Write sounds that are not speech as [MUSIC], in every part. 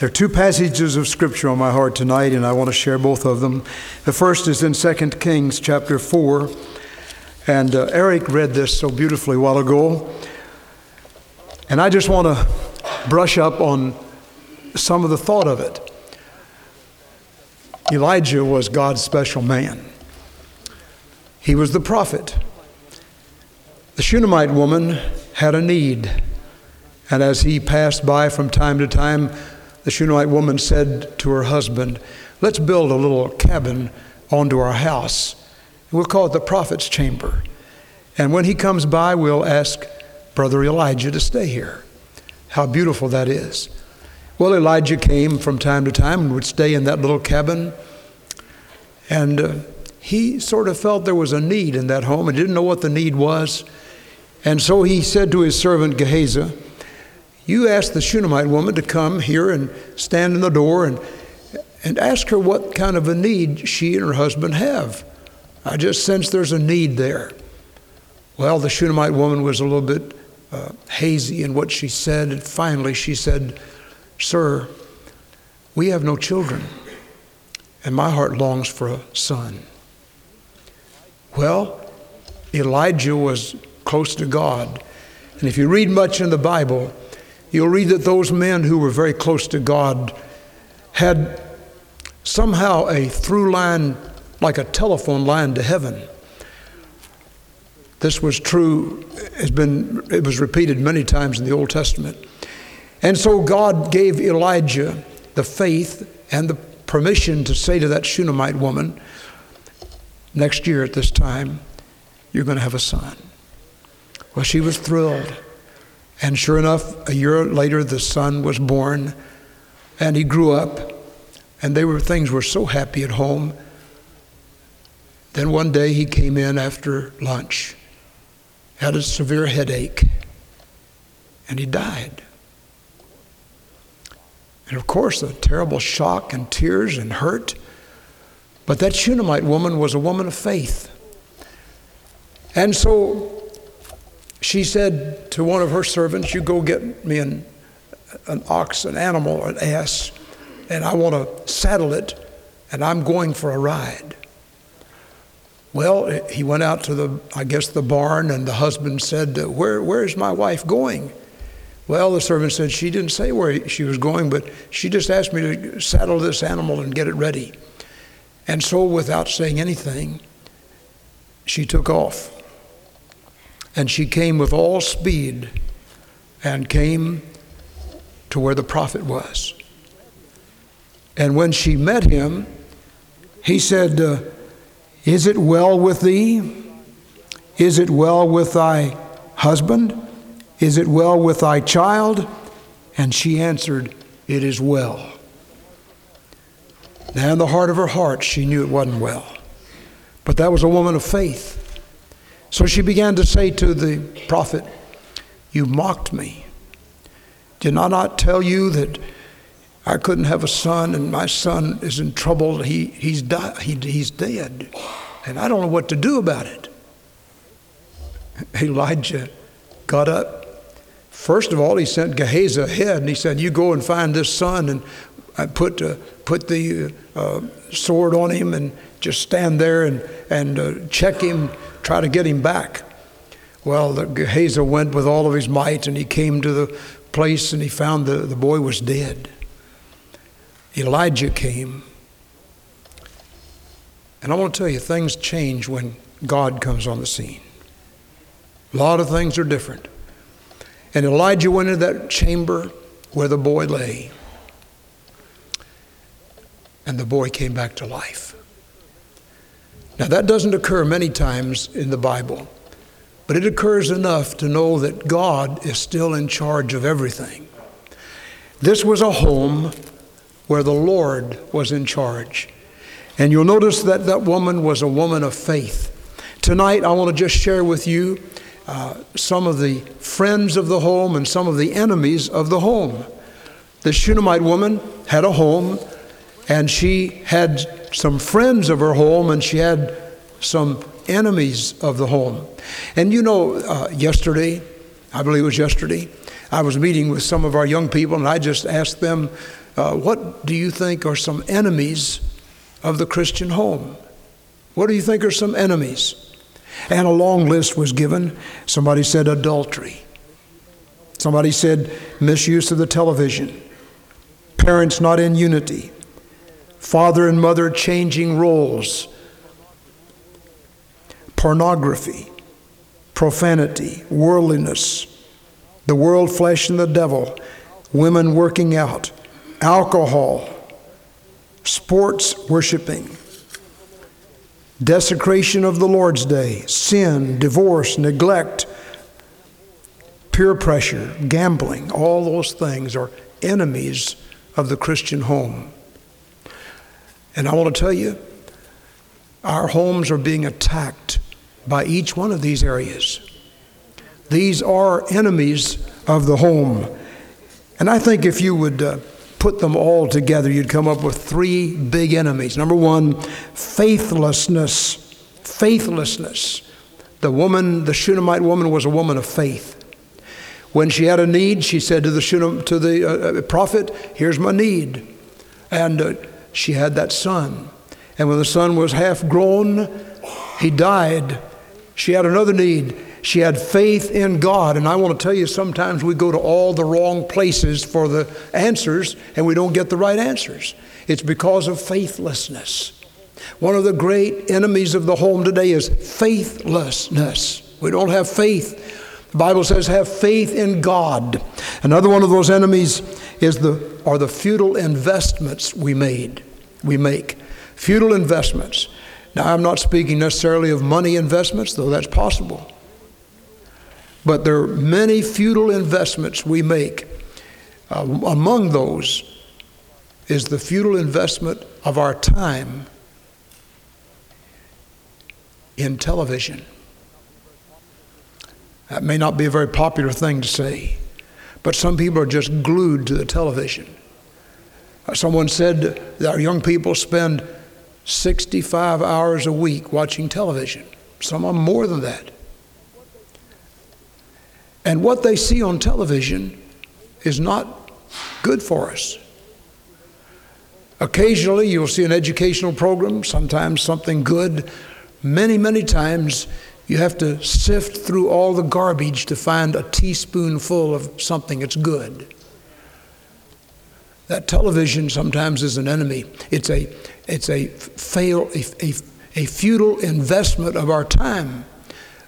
There are two passages of Scripture on my heart tonight, and I want to share both of them. The first is in 2 Kings chapter 4, and uh, Eric read this so beautifully a while ago. And I just want to brush up on some of the thought of it. Elijah was God's special man. He was the prophet. The Shunammite woman had a need. And as he passed by from time to time, the Shunammite woman said to her husband, Let's build a little cabin onto our house. We'll call it the prophet's chamber. And when he comes by, we'll ask Brother Elijah to stay here. How beautiful that is. Well, Elijah came from time to time and would stay in that little cabin. And uh, he sort of felt there was a need in that home and didn't know what the need was. And so he said to his servant Gehazi, You ask the Shunammite woman to come here and stand in the door and, and ask her what kind of a need she and her husband have. I just sense there's a need there. Well, the Shunammite woman was a little bit uh, hazy in what she said, and finally she said, Sir, we have no children, and my heart longs for a son. Well, Elijah was close to God. And if you read much in the Bible, you'll read that those men who were very close to God had somehow a through line, like a telephone line to heaven. This was true, has been, it was repeated many times in the Old Testament. And so God gave Elijah the faith and the permission to say to that Shunammite woman, next year at this time, you're going to have a son. Well, she was thrilled. And sure enough, a year later, the son was born, and he grew up, and they were things were so happy at home. Then one day he came in after lunch, had a severe headache, and he died. And of course, a terrible shock and tears and hurt. But that Shunammite woman was a woman of faith. And so she said to one of her servants, You go get me an, an ox, an animal, an ass, and I want to saddle it, and I'm going for a ride. Well, he went out to the, I guess, the barn, and the husband said, Where, where is my wife going? Well, the servant said she didn't say where she was going, but she just asked me to saddle this animal and get it ready. And so, without saying anything, she took off. And she came with all speed and came to where the prophet was. And when she met him, he said, uh, Is it well with thee? Is it well with thy husband? Is it well with thy child? And she answered, It is well. Now, in the heart of her heart, she knew it wasn't well. But that was a woman of faith. So she began to say to the prophet, You mocked me. Did I not tell you that I couldn't have a son and my son is in trouble? He, he's, di- he, he's dead. And I don't know what to do about it. [LAUGHS] Elijah got up. First of all, he sent Gehazi ahead and he said, You go and find this son and I put, uh, put the uh, sword on him and just stand there and, and uh, check him try to get him back. Well, Gehazi went with all of his might and he came to the place and he found the, the boy was dead. Elijah came. And I want to tell you, things change when God comes on the scene. A lot of things are different. And Elijah went into that chamber where the boy lay. And the boy came back to life. Now, that doesn't occur many times in the Bible, but it occurs enough to know that God is still in charge of everything. This was a home where the Lord was in charge. And you'll notice that that woman was a woman of faith. Tonight, I want to just share with you uh, some of the friends of the home and some of the enemies of the home. The Shunammite woman had a home, and she had some friends of her home and she had some enemies of the home. And you know, uh, yesterday, I believe it was yesterday, I was meeting with some of our young people and I just asked them, uh, what do you think are some enemies of the Christian home? What do you think are some enemies? And a long list was given. Somebody said adultery. Somebody said misuse of the television. Parents not in unity. Father and mother changing roles. Pornography. Profanity. Worldliness. The world, flesh, and the devil. Women working out. Alcohol. Sports worshiping desecration of the Lord's day, sin, divorce, neglect, peer pressure, gambling, all those things are enemies of the Christian home. And I want to tell you, our homes are being attacked by each one of these areas. These are enemies of the home. And I think if you would uh, put them all together, you'd come up with three big enemies. Number one, faithlessness. Faithlessness. The woman, the Shunammite woman, was a woman of faith. When she had a need, she said to the, Shunam, to the uh, uh, prophet, Here's my need. And uh, she had that son. And when the son was half grown, he died. She had another need. She had faith in God. And I want to tell you, sometimes we go to all the wrong places for the answers and we don't get the right answers. It's because of faithlessness. One of the great enemies of the home today is faithlessness. We don't have faith. The Bible says, have faith in God. Another one of those enemies is the, are the futile investments we made, we make. Futile investments. Now, I'm not speaking necessarily of money investments, though that's possible. But there are many futile investments we make. Uh, among those is the futile investment of our time in television. That may not be a very popular thing to say, but some people are just glued to the television. Uh, someone said that our young people spend 65 hours a week watching television, some them more than that. And what they see on television is not good for us. Occasionally, you'll see an educational program, sometimes something good. Many, many times, you have to sift through all the garbage to find a teaspoonful of something that's good. That television sometimes is an enemy. It's a, it's a, fail, a, a, a futile investment of our time.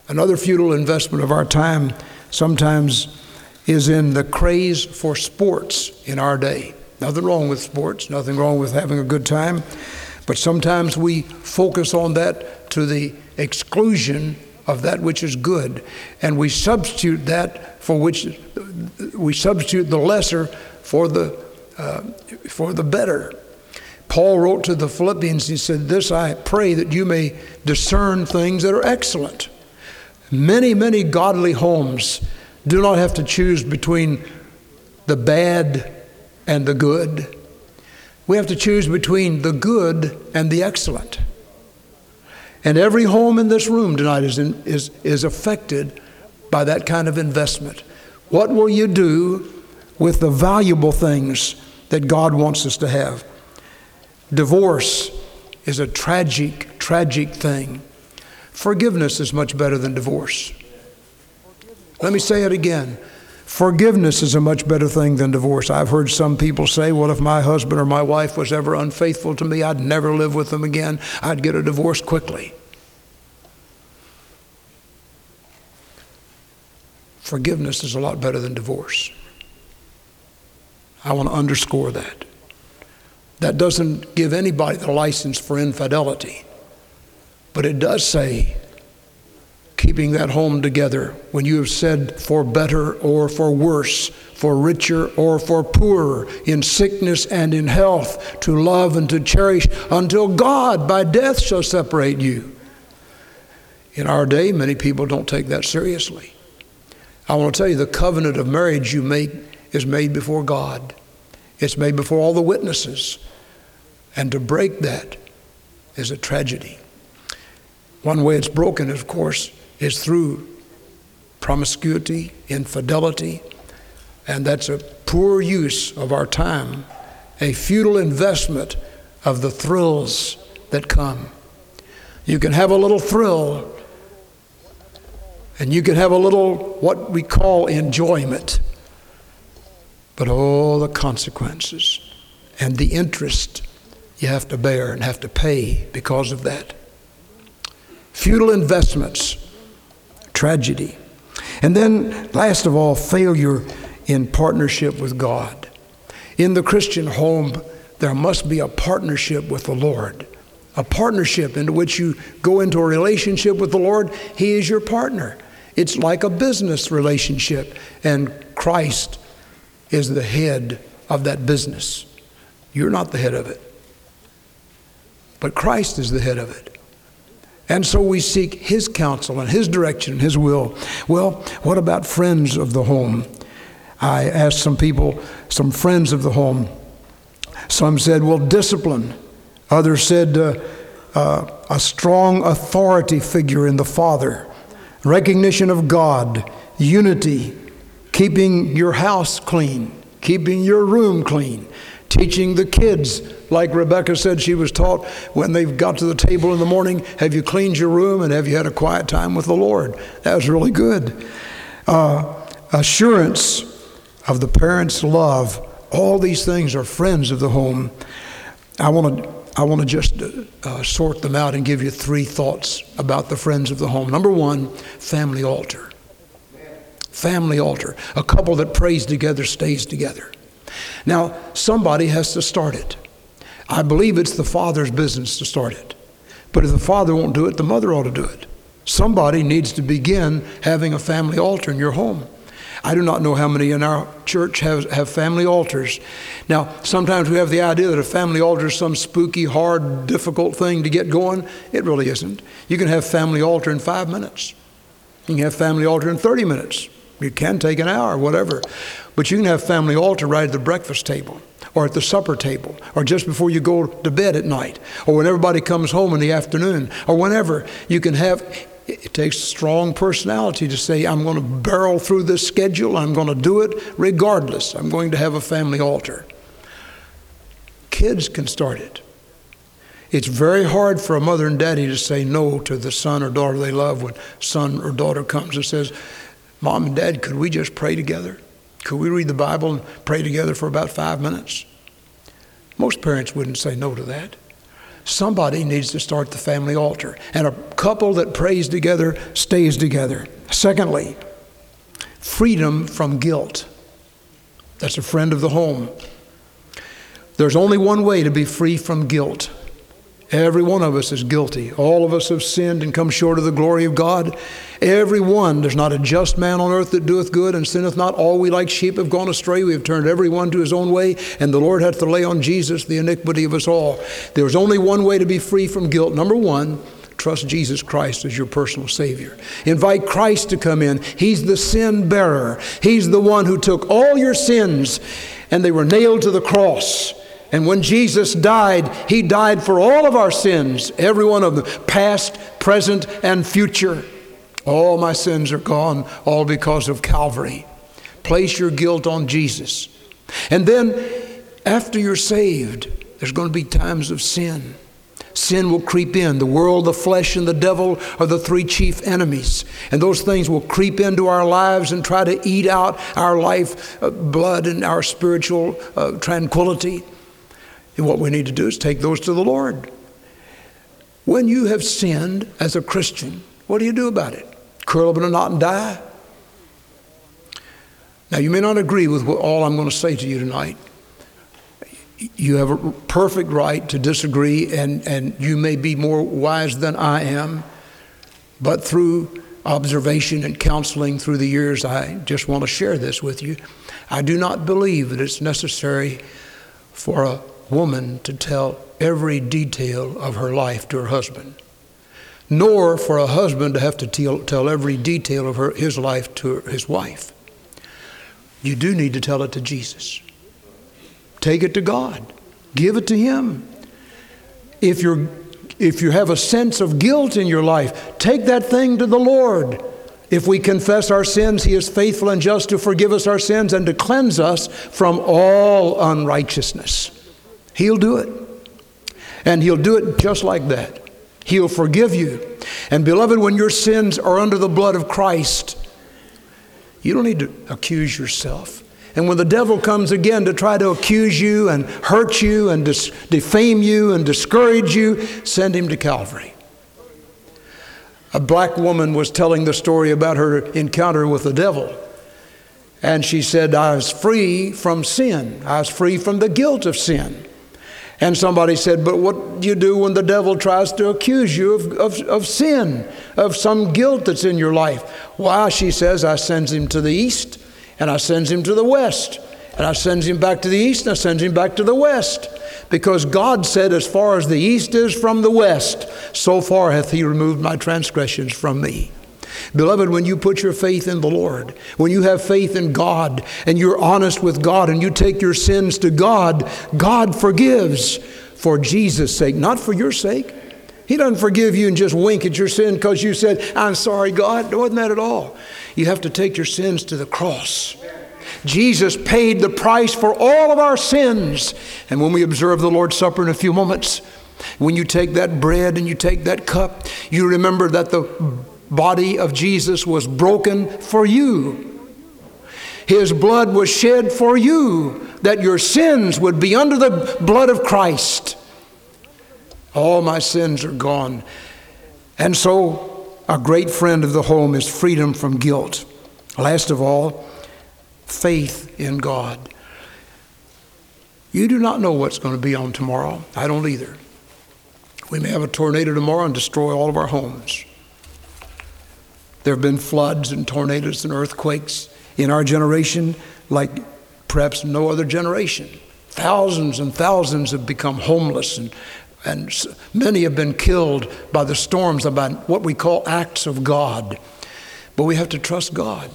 Another futile investment of our time sometimes is in the craze for sports in our day. Nothing wrong with sports, nothing wrong with having a good time, but sometimes we focus on that to the exclusion of that which is good, and we substitute that for which we substitute the lesser for the uh, for the better. Paul wrote to the Philippians, he said, This I pray that you may discern things that are excellent. Many, many godly homes do not have to choose between the bad and the good. We have to choose between the good and the excellent. And every home in this room tonight is, in, is, is affected by that kind of investment. What will you do with the valuable things that God wants us to have? Divorce is a tragic, tragic thing. Forgiveness is much better than divorce. Let me say it again. Forgiveness is a much better thing than divorce. I've heard some people say, well, if my husband or my wife was ever unfaithful to me, I'd never live with them again. I'd get a divorce quickly. Forgiveness is a lot better than divorce. I want to underscore that. That doesn't give anybody the license for infidelity. But it does say, keeping that home together when you have said for better or for worse, for richer or for poorer, in sickness and in health, to love and to cherish until God by death shall separate you. In our day, many people don't take that seriously. I want to tell you the covenant of marriage you make is made before God, it's made before all the witnesses. And to break that is a tragedy. One way it's broken, of course, is through promiscuity, infidelity, and that's a poor use of our time a futile investment of the thrills that come. You can have a little thrill, and you can have a little what we call enjoyment. But all the consequences and the interest you have to bear and have to pay because of that. Futile investments, tragedy. And then, last of all, failure in partnership with God. In the Christian home, there must be a partnership with the Lord, a partnership into which you go into a relationship with the Lord. He is your partner. It's like a business relationship, and Christ is the head of that business. You're not the head of it, but Christ is the head of it. And so we seek His counsel and His direction, His will. Well, what about friends of the home? I asked some people, some friends of the home. Some said, well, discipline. Others said, uh, uh, a strong authority figure in the Father, recognition of God, unity, keeping your house clean, keeping your room clean, teaching the kids, like Rebecca said she was taught when they got to the table in the morning have you cleaned your room and have you had a quiet time with the Lord? That was really good. Uh, assurance of the parents' love. All these things are friends of the home. I want to. I want to just uh, sort them out and give you three thoughts about the friends of the home. Number one, family altar. Family altar. A couple that prays together stays together. Now, somebody has to start it. I believe it's the father's business to start it. But if the father won't do it, the mother ought to do it. Somebody needs to begin having a family altar in your home. I do not know how many in our church have, have family altars. Now, sometimes we have the idea that a family altar is some spooky, hard, difficult thing to get going. It really isn't. You can have family altar in five minutes. You can have family altar in 30 minutes. It can take an hour, whatever. But you can have family altar right at the breakfast table or at the supper table or just before you go to bed at night or when everybody comes home in the afternoon or whenever. You can have, it takes strong personality to say, I'm going to barrel through this schedule. I'm going to do it regardless. I'm going to have a family altar. Kids can start it. It's very hard for a mother and daddy to say no to the son or daughter they love when son or daughter comes and says, Mom and Dad, could we just pray together? Could we read the Bible and pray together for about five minutes? Most parents wouldn't say no to that. Somebody needs to start the family altar. And a couple that prays together stays together. Secondly, freedom from guilt. That's a friend of the home. There's only one way to be free from guilt. Every one of us is guilty. All of us have sinned and come short of the glory of God. Every one, there's not a just man on earth that doeth good and sinneth not. All we like sheep have gone astray. We have turned every one to his own way, and the Lord hath to lay on Jesus the iniquity of us all. There's only one way to be free from guilt. Number one, trust Jesus Christ as your personal Savior. Invite Christ to come in. He's the sin bearer, He's the one who took all your sins and they were nailed to the cross. And when Jesus died, He died for all of our sins, every one of them, past, present, and future. All my sins are gone, all because of Calvary. Place your guilt on Jesus. And then, after you're saved, there's going to be times of sin. Sin will creep in. The world, the flesh, and the devil are the three chief enemies. And those things will creep into our lives and try to eat out our life uh, blood and our spiritual uh, tranquility. And what we need to do is take those to the Lord. When you have sinned as a Christian, what do you do about it? Curl up in a knot and die? Now, you may not agree with what, all I'm going to say to you tonight. You have a perfect right to disagree, and, and you may be more wise than I am. But through observation and counseling through the years, I just want to share this with you. I do not believe that it's necessary for a woman to tell every detail of her life to her husband, nor for a husband to have to tell, tell every detail of her, his life to his wife. You do need to tell it to Jesus. Take it to God. Give it to Him. If, you're, if you have a sense of guilt in your life, take that thing to the Lord. If we confess our sins, He is faithful and just to forgive us our sins and to cleanse us from all unrighteousness. He'll do it. And He'll do it just like that. He'll forgive you. And beloved, when your sins are under the blood of Christ, you don't need to accuse yourself. And when the devil comes again to try to accuse you and hurt you and dis- defame you and discourage you, send him to Calvary. A black woman was telling the story about her encounter with the devil. And she said, I was free from sin. I was free from the guilt of sin. And somebody said, But what do you do when the devil tries to accuse you of, of, of sin, of some guilt that's in your life? Why, she says, I sends him to the east and I sends him to the west. And I sends him back to the east and I sends him back to the west. Because God said, As far as the east is from the west, so far hath he removed my transgressions from me. Beloved, when you put your faith in the Lord, when you have faith in God, and you're honest with God, and you take your sins to God, God forgives for Jesus' sake, not for your sake. He doesn't forgive you and just wink at your sin because you said, I'm sorry, God. It wasn't that at all. You have to take your sins to the cross. Jesus paid the price for all of our sins. And when we observe the Lord's Supper in a few moments, when you take that bread and you take that cup, you remember that the body of Jesus was broken for you. His blood was shed for you, that your sins would be under the blood of Christ. All my sins are gone. And so, a great friend of the home is freedom from guilt. Last of all, faith in God. You do not know what's going to be on tomorrow. I don't either. We may have a tornado tomorrow and destroy all of our homes. There have been floods and tornadoes and earthquakes in our generation like perhaps no other generation. Thousands and thousands have become homeless, and, and many have been killed by the storms, by what we call acts of God. But we have to trust God.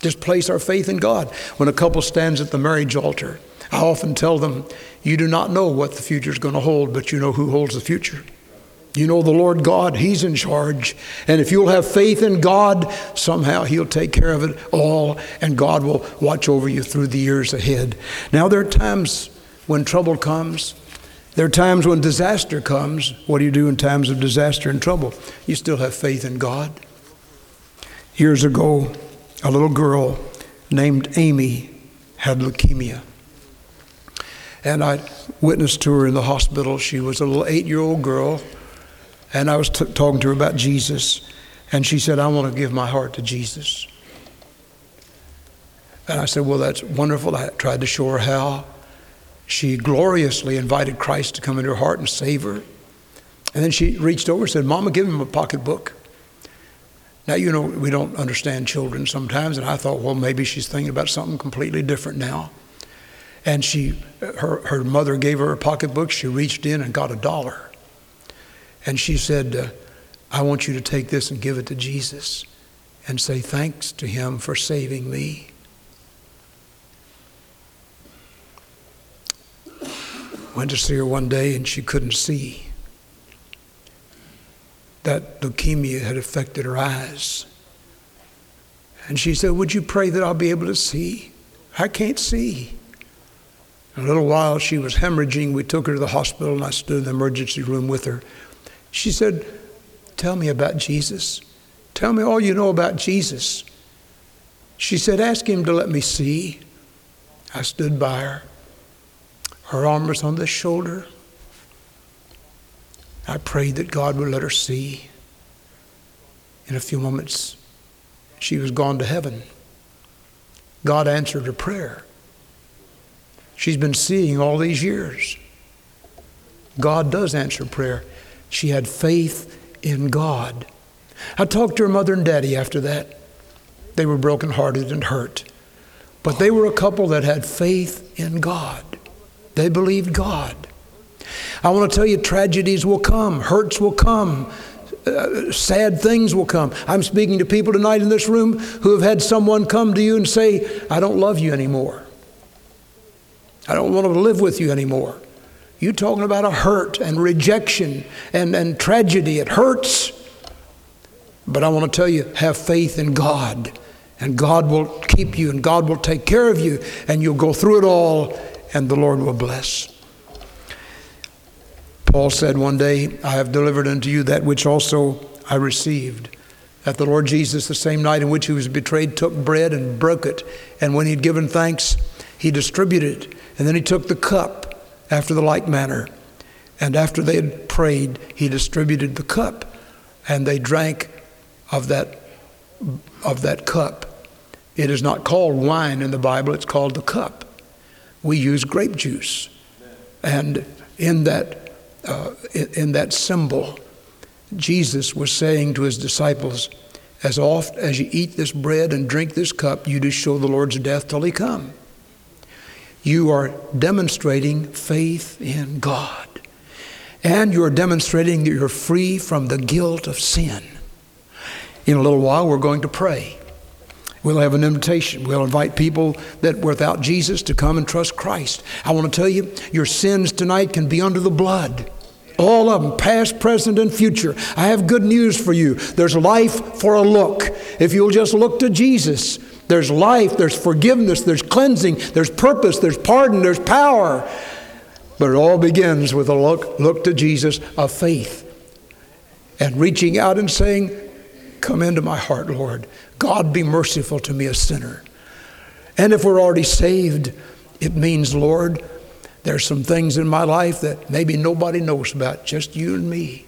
Just place our faith in God. When a couple stands at the marriage altar, I often tell them, You do not know what the future is going to hold, but you know who holds the future. You know the Lord God, He's in charge. And if you'll have faith in God, somehow He'll take care of it all, and God will watch over you through the years ahead. Now, there are times when trouble comes, there are times when disaster comes. What do you do in times of disaster and trouble? You still have faith in God. Years ago, a little girl named Amy had leukemia. And I witnessed to her in the hospital. She was a little eight year old girl and I was t- talking to her about Jesus, and she said, I want to give my heart to Jesus. And I said, Well, that's wonderful. I tried to show her how. She gloriously invited Christ to come into her heart and save her. And then she reached over and said, Mama, give him a pocketbook. Now, you know, we don't understand children sometimes, and I thought, well, maybe she's thinking about something completely different now. And she, her, her mother gave her a pocketbook. She reached in and got a dollar. And she said, uh, I want you to take this and give it to Jesus and say thanks to him for saving me. Went to see her one day and she couldn't see. That leukemia had affected her eyes. And she said, Would you pray that I'll be able to see? I can't see. In a little while, she was hemorrhaging. We took her to the hospital, and I stood in the emergency room with her. She said, Tell me about Jesus. Tell me all you know about Jesus. She said, Ask him to let me see. I stood by her. Her arm was on the shoulder. I prayed that God would let her see. In a few moments, she was gone to heaven. God answered her prayer. She's been seeing all these years. God does answer prayer. She had faith in God. I talked to her mother and daddy after that. They were brokenhearted and hurt. But they were a couple that had faith in God. They believed God. I want to tell you tragedies will come, hurts will come, uh, sad things will come. I'm speaking to people tonight in this room who have had someone come to you and say, I don't love you anymore. I don't want to live with you anymore. You're talking about a hurt and rejection and, and tragedy. It hurts. But I want to tell you have faith in God, and God will keep you, and God will take care of you, and you'll go through it all, and the Lord will bless. Paul said one day, I have delivered unto you that which also I received. That the Lord Jesus, the same night in which he was betrayed, took bread and broke it. And when he had given thanks, he distributed it. And then he took the cup after the like manner. And after they had prayed, he distributed the cup. And they drank of that, of that cup. It is not called wine in the Bible, it's called the cup. We use grape juice. And in that, uh, in that symbol, Jesus was saying to his disciples, As oft as you eat this bread and drink this cup, you do show the Lord's death till he come. You are demonstrating faith in God. And you are demonstrating that you're free from the guilt of sin. In a little while, we're going to pray. We'll have an invitation. We'll invite people that were without Jesus to come and trust Christ. I want to tell you, your sins tonight can be under the blood. All of them, past, present, and future. I have good news for you. There's life for a look. If you'll just look to Jesus, there's life, there's forgiveness, there's cleansing, there's purpose, there's pardon, there's power. But it all begins with a look, look to Jesus of faith and reaching out and saying, Come into my heart, Lord. God be merciful to me, a sinner. And if we're already saved, it means, Lord, there's some things in my life that maybe nobody knows about, just you and me.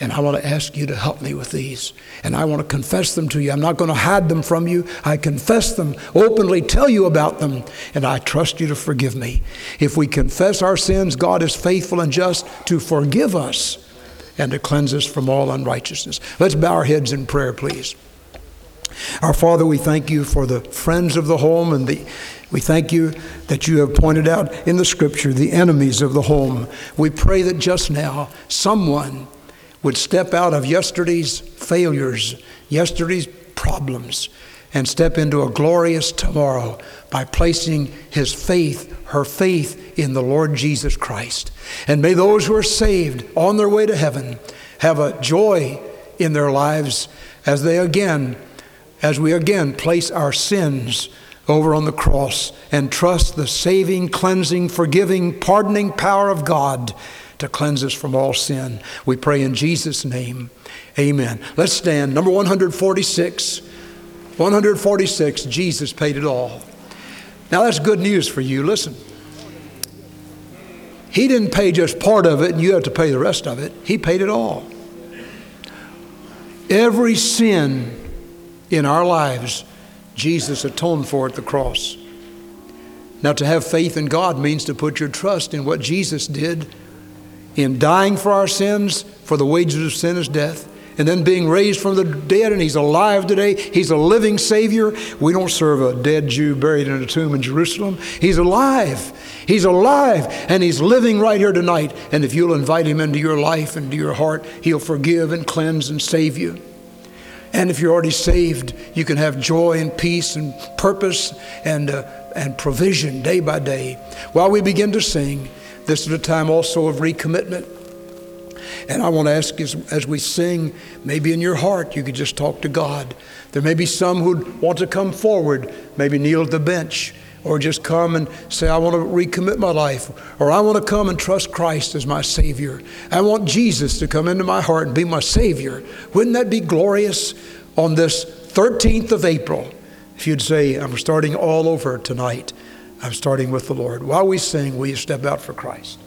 And I want to ask you to help me with these. And I want to confess them to you. I'm not going to hide them from you. I confess them, openly tell you about them, and I trust you to forgive me. If we confess our sins, God is faithful and just to forgive us and to cleanse us from all unrighteousness. Let's bow our heads in prayer, please. Our Father, we thank you for the friends of the home and the we thank you that you have pointed out in the scripture the enemies of the home. We pray that just now someone would step out of yesterday's failures, yesterday's problems, and step into a glorious tomorrow by placing his faith, her faith in the Lord Jesus Christ. And may those who are saved on their way to heaven have a joy in their lives as they again, as we again place our sins over on the cross and trust the saving, cleansing, forgiving, pardoning power of God to cleanse us from all sin. We pray in Jesus' name. Amen. Let's stand. Number 146. 146, Jesus paid it all. Now that's good news for you. Listen. He didn't pay just part of it and you have to pay the rest of it. He paid it all. Every sin in our lives Jesus atoned for at the cross. Now, to have faith in God means to put your trust in what Jesus did in dying for our sins, for the wages of sin is death, and then being raised from the dead, and He's alive today. He's a living Savior. We don't serve a dead Jew buried in a tomb in Jerusalem. He's alive. He's alive, and He's living right here tonight. And if you'll invite Him into your life into your heart, He'll forgive and cleanse and save you. And if you're already saved, you can have joy and peace and purpose and, uh, and provision day by day. While we begin to sing, this is a time also of recommitment. And I want to ask as, as we sing, maybe in your heart you could just talk to God. There may be some who'd want to come forward, maybe kneel at the bench or just come and say, I want to recommit my life, or I want to come and trust Christ as my Savior. I want Jesus to come into my heart and be my Savior. Wouldn't that be glorious on this 13th of April? If you'd say, I'm starting all over tonight, I'm starting with the Lord. While we sing, will you step out for Christ?